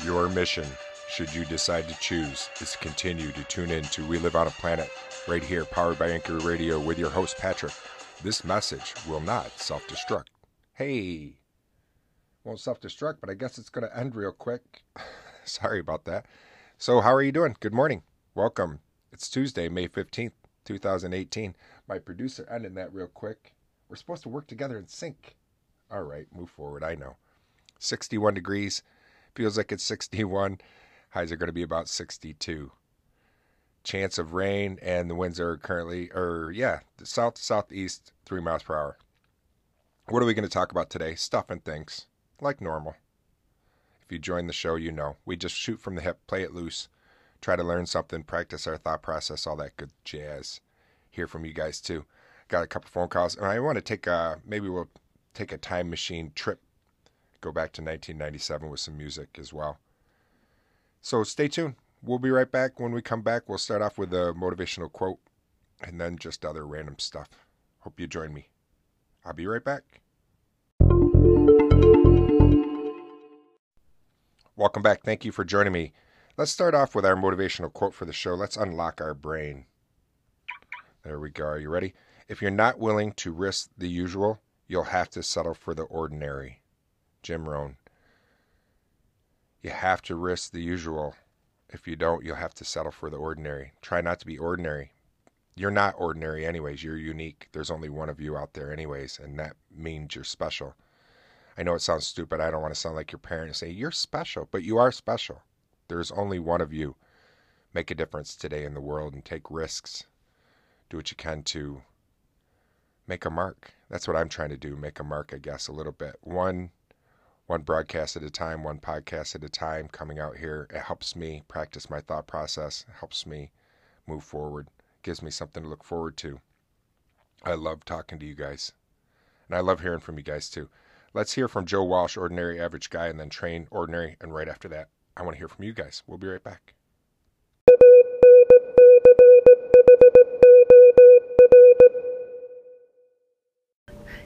Your mission, should you decide to choose, is to continue to tune in to We Live on a Planet right here, powered by Anchor Radio, with your host, Patrick. This message will not self destruct. Hey, won't self destruct, but I guess it's going to end real quick. Sorry about that. So, how are you doing? Good morning. Welcome. It's Tuesday, May 15th, 2018. My producer ended that real quick. We're supposed to work together in sync. All right, move forward. I know. 61 degrees. Feels like it's 61. Highs are going to be about 62. Chance of rain, and the winds are currently, or yeah, south southeast, three miles per hour. What are we going to talk about today? Stuff and things, like normal. If you join the show, you know. We just shoot from the hip, play it loose, try to learn something, practice our thought process, all that good jazz. Hear from you guys too. Got a couple phone calls, and I want to take a maybe we'll take a time machine trip, go back to 1997 with some music as well. So stay tuned. We'll be right back. When we come back, we'll start off with a motivational quote and then just other random stuff. Hope you join me. I'll be right back. Welcome back. Thank you for joining me. Let's start off with our motivational quote for the show. Let's unlock our brain. There we go. Are you ready? If you're not willing to risk the usual, you'll have to settle for the ordinary. Jim Rohn. You have to risk the usual if you don't, you'll have to settle for the ordinary. Try not to be ordinary. You're not ordinary, anyways. You're unique. There's only one of you out there, anyways, and that means you're special. I know it sounds stupid. I don't want to sound like your parent and say, You're special, but you are special. There's only one of you. Make a difference today in the world and take risks. Do what you can to make a mark. That's what I'm trying to do. Make a mark, I guess, a little bit. One one broadcast at a time, one podcast at a time coming out here. It helps me practice my thought process, helps me move forward, gives me something to look forward to. I love talking to you guys. And I love hearing from you guys too. Let's hear from Joe Walsh, Ordinary Average Guy, and then Train Ordinary. And right after that, I want to hear from you guys. We'll be right back.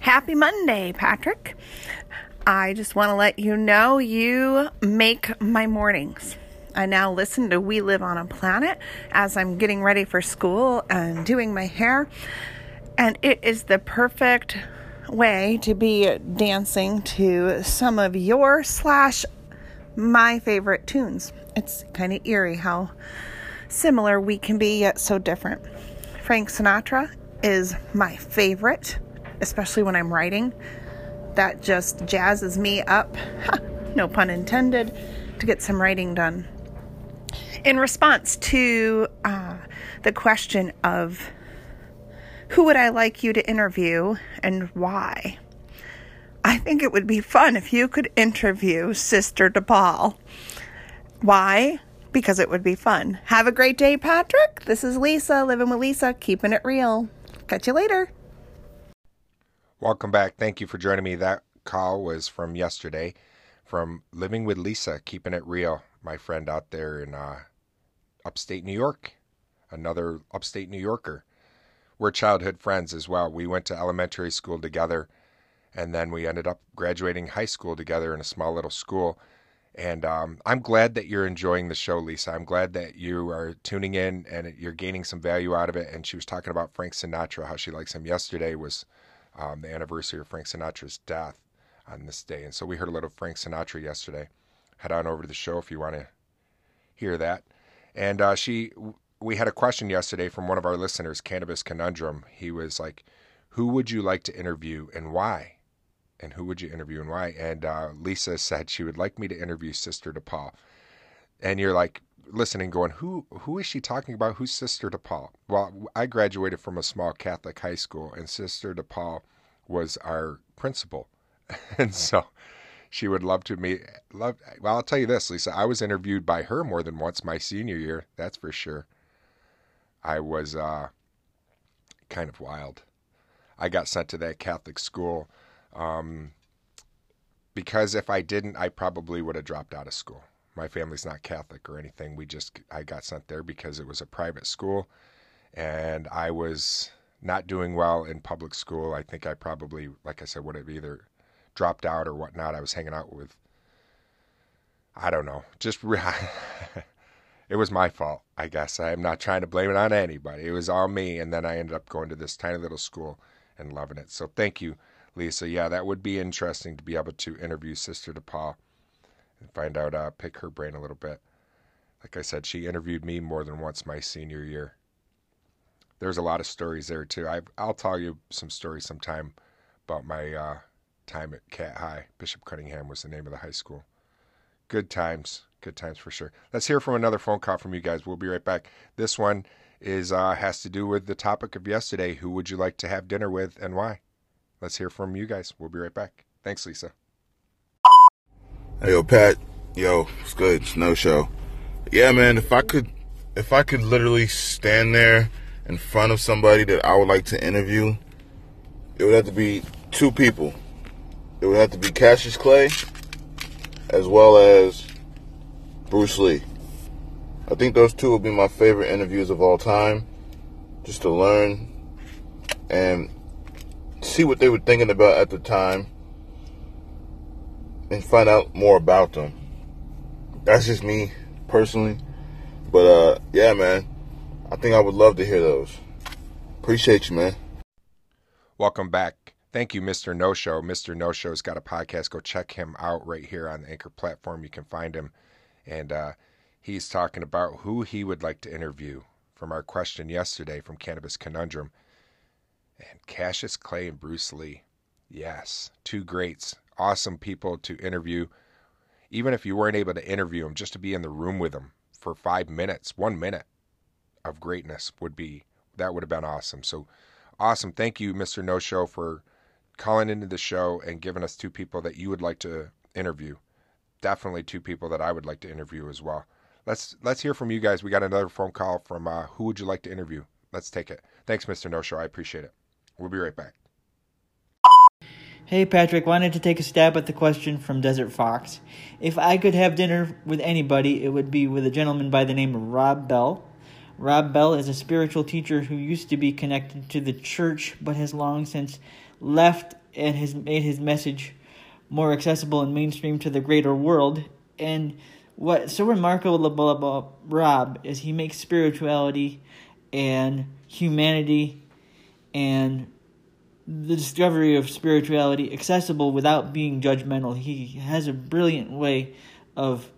Happy Monday, Patrick. I just want to let you know you make my mornings. I now listen to We Live on a Planet as I'm getting ready for school and doing my hair. And it is the perfect way to be dancing to some of your slash my favorite tunes. It's kind of eerie how similar we can be yet so different. Frank Sinatra is my favorite, especially when I'm writing that just jazzes me up, no pun intended, to get some writing done. In response to uh, the question of who would I like you to interview and why? I think it would be fun if you could interview Sister DePaul. Why? Because it would be fun. Have a great day, Patrick. This is Lisa, living with Lisa, keeping it real. Catch you later. Welcome back. Thank you for joining me. That call was from yesterday from Living with Lisa, keeping it real. My friend out there in uh, upstate New York, another upstate New Yorker. We're childhood friends as well. We went to elementary school together, and then we ended up graduating high school together in a small little school. And um, I'm glad that you're enjoying the show, Lisa. I'm glad that you are tuning in and you're gaining some value out of it. And she was talking about Frank Sinatra, how she likes him. Yesterday was um, the anniversary of Frank Sinatra's death on this day. And so we heard a little Frank Sinatra yesterday. Head on over to the show if you want to hear that. And uh, she, we had a question yesterday from one of our listeners, Cannabis Conundrum. He was like, "Who would you like to interview and why?" And who would you interview and why? And uh, Lisa said she would like me to interview Sister DePaul. And you're like listening, going, "Who? Who is she talking about? Who's Sister DePaul?" Well, I graduated from a small Catholic high school, and Sister DePaul was our principal and so she would love to meet. Love. Well, I'll tell you this, Lisa. I was interviewed by her more than once my senior year. That's for sure. I was uh, kind of wild. I got sent to that Catholic school um, because if I didn't, I probably would have dropped out of school. My family's not Catholic or anything. We just I got sent there because it was a private school, and I was not doing well in public school. I think I probably, like I said, would have either dropped out or whatnot. I was hanging out with I don't know. Just it was my fault, I guess. I'm not trying to blame it on anybody. It was all me, and then I ended up going to this tiny little school and loving it. So thank you, Lisa. Yeah, that would be interesting to be able to interview Sister DePaul and find out, uh, pick her brain a little bit. Like I said, she interviewed me more than once my senior year. There's a lot of stories there too. I, I'll tell you some stories sometime about my uh, time at Cat High. Bishop Cunningham was the name of the high school. Good times, good times for sure. Let's hear from another phone call from you guys. We'll be right back. This one is uh, has to do with the topic of yesterday. Who would you like to have dinner with and why? Let's hear from you guys. We'll be right back. Thanks, Lisa. Hey, yo, Pat. Yo, it's good. No show. Yeah, man. If I could, if I could literally stand there in front of somebody that I would like to interview, it would have to be two people. It would have to be Cassius Clay as well as Bruce Lee. I think those two will be my favorite interviews of all time, just to learn and see what they were thinking about at the time and find out more about them. That's just me personally. But uh yeah, man. I think I would love to hear those. Appreciate you, man. Welcome back. Thank you, Mr. No Show. Mr. No Show's got a podcast. Go check him out right here on the Anchor platform. You can find him. And uh, he's talking about who he would like to interview from our question yesterday from Cannabis Conundrum. And Cassius Clay and Bruce Lee. Yes, two greats. Awesome people to interview. Even if you weren't able to interview them, just to be in the room with them for five minutes, one minute of greatness would be, that would have been awesome. So awesome. Thank you, Mr. No Show, for calling into the show and giving us two people that you would like to interview. Definitely two people that I would like to interview as well. Let's let's hear from you guys. We got another phone call from uh, who would you like to interview? Let's take it. Thanks, Mr. No Show. I appreciate it. We'll be right back. Hey Patrick, wanted to take a stab at the question from Desert Fox. If I could have dinner with anybody, it would be with a gentleman by the name of Rob Bell. Rob Bell is a spiritual teacher who used to be connected to the church but has long since left and has made his message more accessible and mainstream to the greater world. And what's so remarkable about Rob is he makes spirituality and humanity and the discovery of spirituality accessible without being judgmental. He has a brilliant way of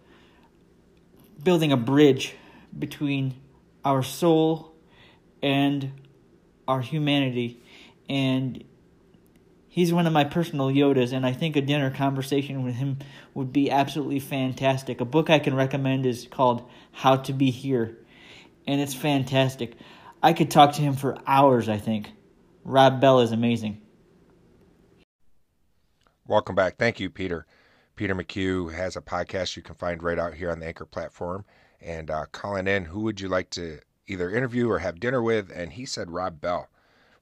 building a bridge between our soul and our humanity. And he's one of my personal Yodas, and I think a dinner conversation with him would be absolutely fantastic. A book I can recommend is called How to Be Here, and it's fantastic. I could talk to him for hours, I think. Rob Bell is amazing. Welcome back. Thank you, Peter. Peter McHugh has a podcast you can find right out here on the Anchor platform. And uh, calling in, who would you like to either interview or have dinner with? And he said Rob Bell.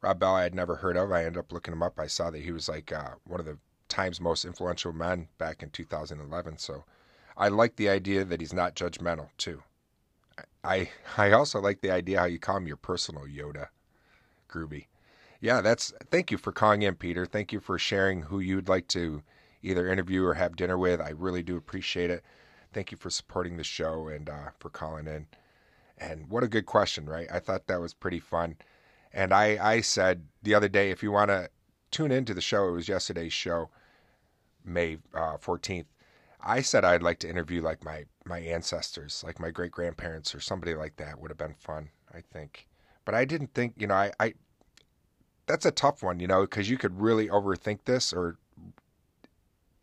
Rob Bell I had never heard of. I ended up looking him up. I saw that he was like uh, one of the Times most influential men back in 2011. So I like the idea that he's not judgmental too. I I also like the idea how you call him your personal Yoda, Groovy. Yeah, that's thank you for calling in, Peter. Thank you for sharing who you'd like to either interview or have dinner with. I really do appreciate it. Thank you for supporting the show and uh, for calling in. And what a good question, right? I thought that was pretty fun. And I, I said the other day, if you want to tune into the show, it was yesterday's show, May uh, 14th. I said I'd like to interview like my, my ancestors, like my great grandparents or somebody like that would have been fun, I think. But I didn't think, you know, I, I that's a tough one, you know, because you could really overthink this or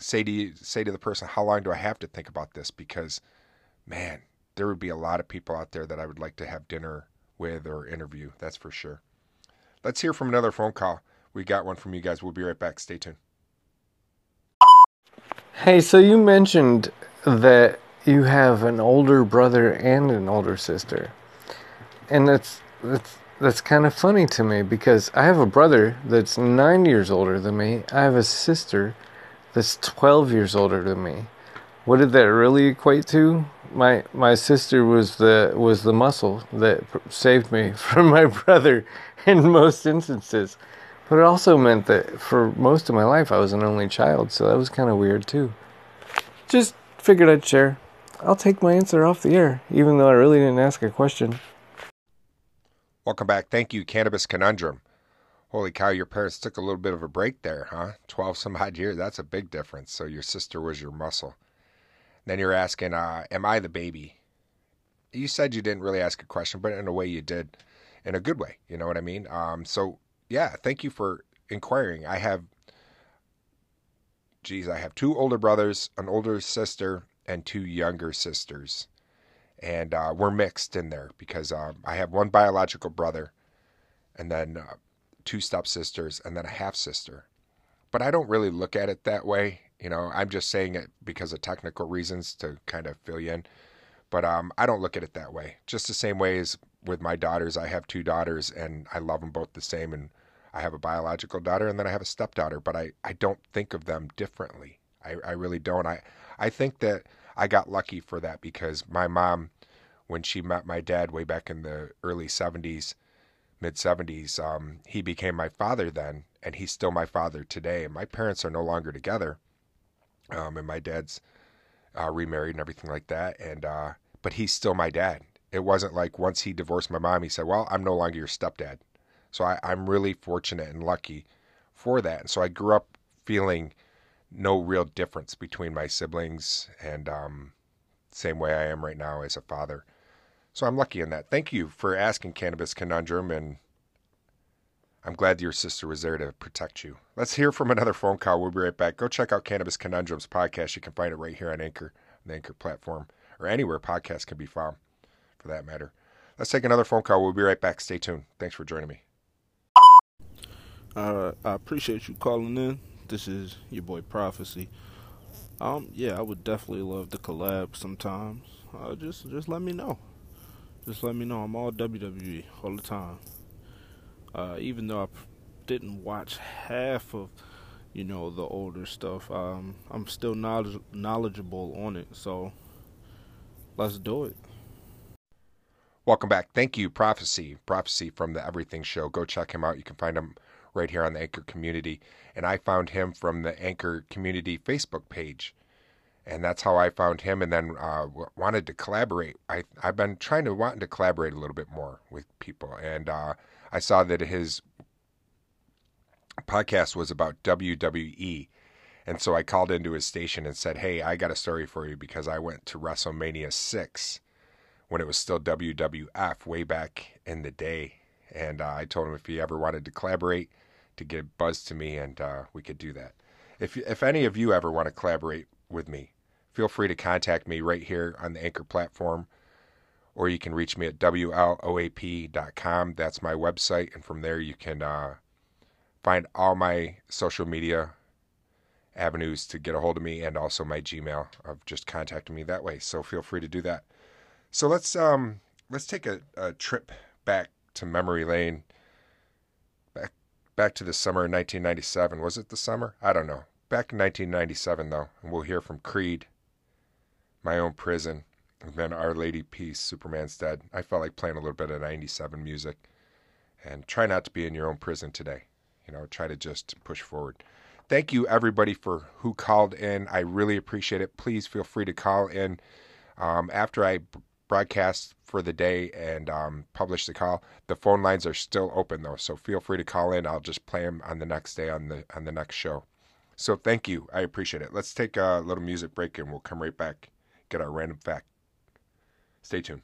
say to say to the person, how long do I have to think about this? Because, man, there would be a lot of people out there that I would like to have dinner with or interview. That's for sure. Let's hear from another phone call. We got one from you guys. We'll be right back. Stay tuned. Hey, so you mentioned that you have an older brother and an older sister, and that's that's that's kind of funny to me because I have a brother that's nine years older than me. I have a sister that's twelve years older than me. What did that really equate to? My my sister was the was the muscle that saved me from my brother in most instances. But it also meant that for most of my life I was an only child, so that was kind of weird too. Just figured I'd share. I'll take my answer off the air, even though I really didn't ask a question. Welcome back. Thank you, Cannabis Conundrum. Holy cow, your parents took a little bit of a break there, huh? 12 some odd years. That's a big difference. So your sister was your muscle. Then you're asking, uh, Am I the baby? You said you didn't really ask a question, but in a way you did, in a good way. You know what I mean? Um, so, yeah, thank you for inquiring. I have, geez, I have two older brothers, an older sister, and two younger sisters. And uh, we're mixed in there because um, I have one biological brother and then uh, two stepsisters and then a half sister. But I don't really look at it that way. You know, I'm just saying it because of technical reasons to kind of fill you in. But um, I don't look at it that way. Just the same way as with my daughters. I have two daughters and I love them both the same. And I have a biological daughter and then I have a stepdaughter, but I, I don't think of them differently. I, I really don't. I, I think that I got lucky for that because my mom, when she met my dad way back in the early 70s, mid 70s, um, he became my father then, and he's still my father today. And my parents are no longer together. Um, and my dad's uh, remarried and everything like that. And, uh, but he's still my dad. It wasn't like once he divorced my mom, he said, Well, I'm no longer your stepdad. So I, I'm really fortunate and lucky for that. And so I grew up feeling no real difference between my siblings and um, same way I am right now as a father. So I'm lucky in that. Thank you for asking Cannabis Conundrum, and I'm glad your sister was there to protect you. Let's hear from another phone call. We'll be right back. Go check out Cannabis Conundrum's podcast. You can find it right here on Anchor, the Anchor platform, or anywhere podcasts can be found, for that matter. Let's take another phone call. We'll be right back. Stay tuned. Thanks for joining me. Uh, I appreciate you calling in. This is your boy Prophecy. Um, yeah, I would definitely love to collab sometimes. Uh, just, just let me know. Just let me know. I'm all WWE all the time. Uh, even though I didn't watch half of, you know, the older stuff, um, I'm still knowledge- knowledgeable on it. So let's do it. Welcome back. Thank you, Prophecy. Prophecy from the Everything Show. Go check him out. You can find him right here on the Anchor community. And I found him from the Anchor community Facebook page. And that's how I found him and then uh, wanted to collaborate. I, I've been trying to want to collaborate a little bit more with people. And uh, I saw that his podcast was about WWE. And so I called into his station and said, Hey, I got a story for you because I went to WrestleMania 6 when it was still WWF way back in the day. And uh, I told him if he ever wanted to collaborate, to get Buzz to me, and uh, we could do that. If if any of you ever want to collaborate with me, feel free to contact me right here on the Anchor platform, or you can reach me at wloap.com. That's my website, and from there you can uh, find all my social media avenues to get a hold of me, and also my Gmail of just contacting me that way. So feel free to do that. So let's um let's take a, a trip back to memory lane back to the summer of 1997. Was it the summer? I don't know. Back in 1997, though, and we'll hear from Creed, My Own Prison, and then Our Lady Peace, Superman's Dead. I felt like playing a little bit of 97 music. And try not to be in your own prison today. You know, try to just push forward. Thank you, everybody, for who called in. I really appreciate it. Please feel free to call in um, after I broadcast for the day and um, publish the call. The phone lines are still open though, so feel free to call in. I'll just play them on the next day on the on the next show. So thank you, I appreciate it. Let's take a little music break and we'll come right back. Get our random fact. Stay tuned.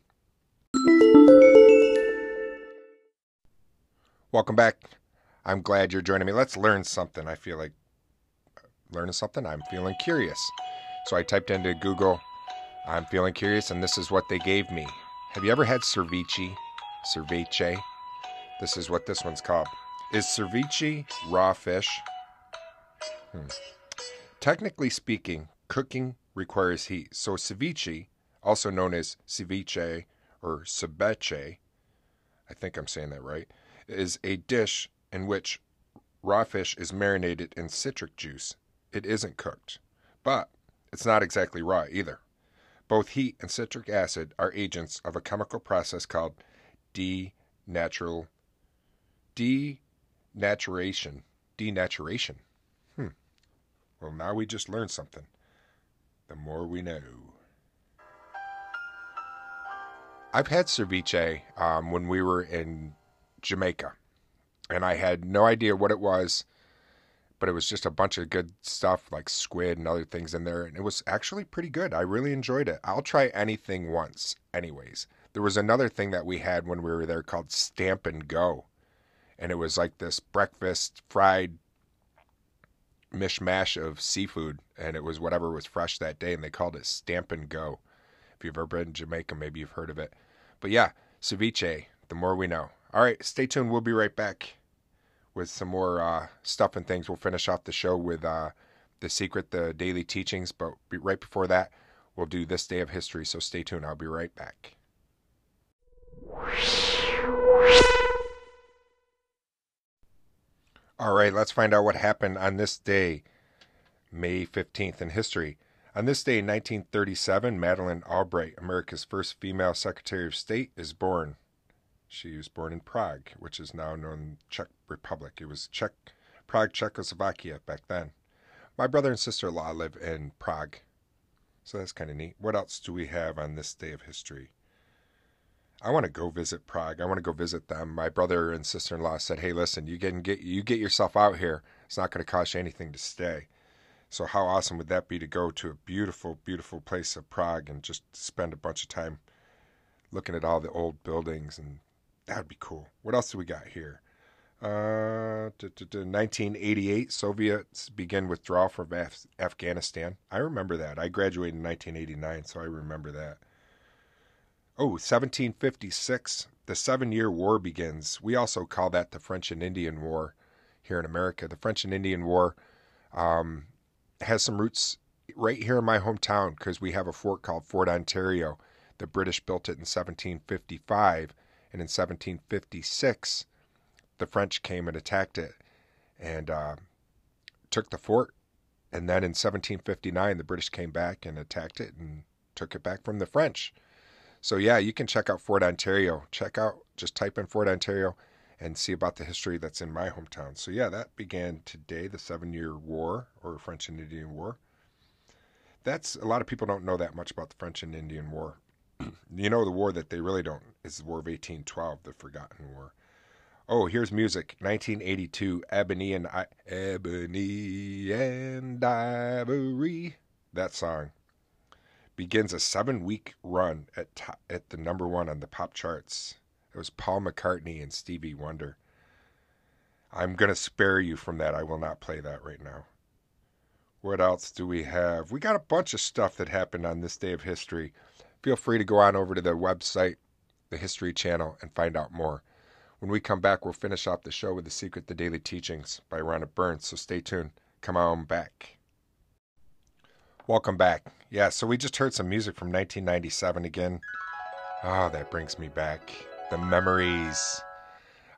Welcome back. I'm glad you're joining me. Let's learn something. I feel like learning something. I'm feeling curious. So I typed into Google I'm feeling curious, and this is what they gave me. Have you ever had ceviche? Ceviche? This is what this one's called. Is ceviche raw fish? Hmm. Technically speaking, cooking requires heat. So ceviche, also known as ceviche or ceviche, I think I'm saying that right, is a dish in which raw fish is marinated in citric juice. It isn't cooked, but it's not exactly raw either. Both heat and citric acid are agents of a chemical process called denatural denaturation. Denaturation. Hmm. Well, now we just learned something. More we know. I've had ceviche um, when we were in Jamaica, and I had no idea what it was, but it was just a bunch of good stuff like squid and other things in there, and it was actually pretty good. I really enjoyed it. I'll try anything once, anyways. There was another thing that we had when we were there called Stamp and Go, and it was like this breakfast fried mishmash of seafood, and it was whatever was fresh that day, and they called it Stamp and Go. If you've ever been to Jamaica, maybe you've heard of it. But yeah, ceviche, the more we know. All right, stay tuned. We'll be right back with some more uh, stuff and things. We'll finish off the show with uh, The Secret, the daily teachings. But right before that, we'll do This Day of History. So stay tuned. I'll be right back. All right, let's find out what happened on this day, May 15th in history. On this day in 1937, Madeleine Albright, America's first female Secretary of State, is born. She was born in Prague, which is now known Czech Republic. It was Czech, Prague, Czechoslovakia back then. My brother and sister-in-law live in Prague, so that's kind of neat. What else do we have on this day of history? I want to go visit Prague. I want to go visit them. My brother and sister-in-law said, "Hey, listen, you get get you get yourself out here. It's not going to cost you anything to stay." So how awesome would that be to go to a beautiful, beautiful place of Prague and just spend a bunch of time looking at all the old buildings and that would be cool. What else do we got here? Uh, 1988, Soviets begin withdrawal from Af- Afghanistan. I remember that. I graduated in 1989, so I remember that. Oh, 1756, the Seven Year War begins. We also call that the French and Indian War here in America. The French and Indian War um, has some roots right here in my hometown because we have a fort called Fort Ontario. The British built it in 1755, and in 1756, the French came and attacked it and uh, took the fort. And then in 1759, the British came back and attacked it and took it back from the French. So yeah, you can check out Fort Ontario. Check out, just type in Fort Ontario and see about the history that's in my hometown. So yeah, that began today, the Seven Year War or French and Indian War. That's a lot of people don't know that much about the French and Indian War. you know the war that they really don't is the War of 1812, the Forgotten War. Oh, here's music. 1982, Ebony and I- Ebony and Ivory. That song begins a seven week run at, at the number one on the pop charts. It was Paul McCartney and Stevie Wonder. I'm going to spare you from that. I will not play that right now. What else do we have? We got a bunch of stuff that happened on this day of history. Feel free to go on over to the website, the History Channel, and find out more. When we come back, we'll finish off the show with The Secret The Daily Teachings by Rhonda Burns, so stay tuned. Come on back. Welcome back. Yeah, so we just heard some music from 1997 again. Oh, that brings me back. The memories.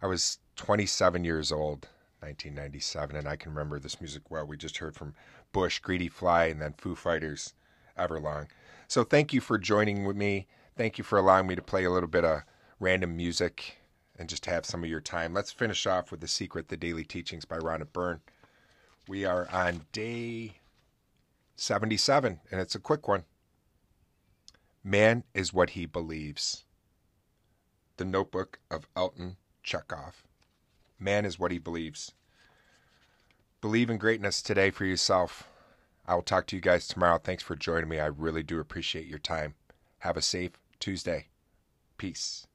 I was 27 years old, 1997, and I can remember this music well. We just heard from Bush, Greedy Fly, and then Foo Fighters, Everlong. So thank you for joining with me. Thank you for allowing me to play a little bit of random music and just have some of your time. Let's finish off with The Secret, The Daily Teachings by Rhonda Byrne. We are on day 77, and it's a quick one. Man is what he believes. The Notebook of Elton Chekhov. Man is what he believes. Believe in greatness today for yourself. I will talk to you guys tomorrow. Thanks for joining me. I really do appreciate your time. Have a safe Tuesday. Peace.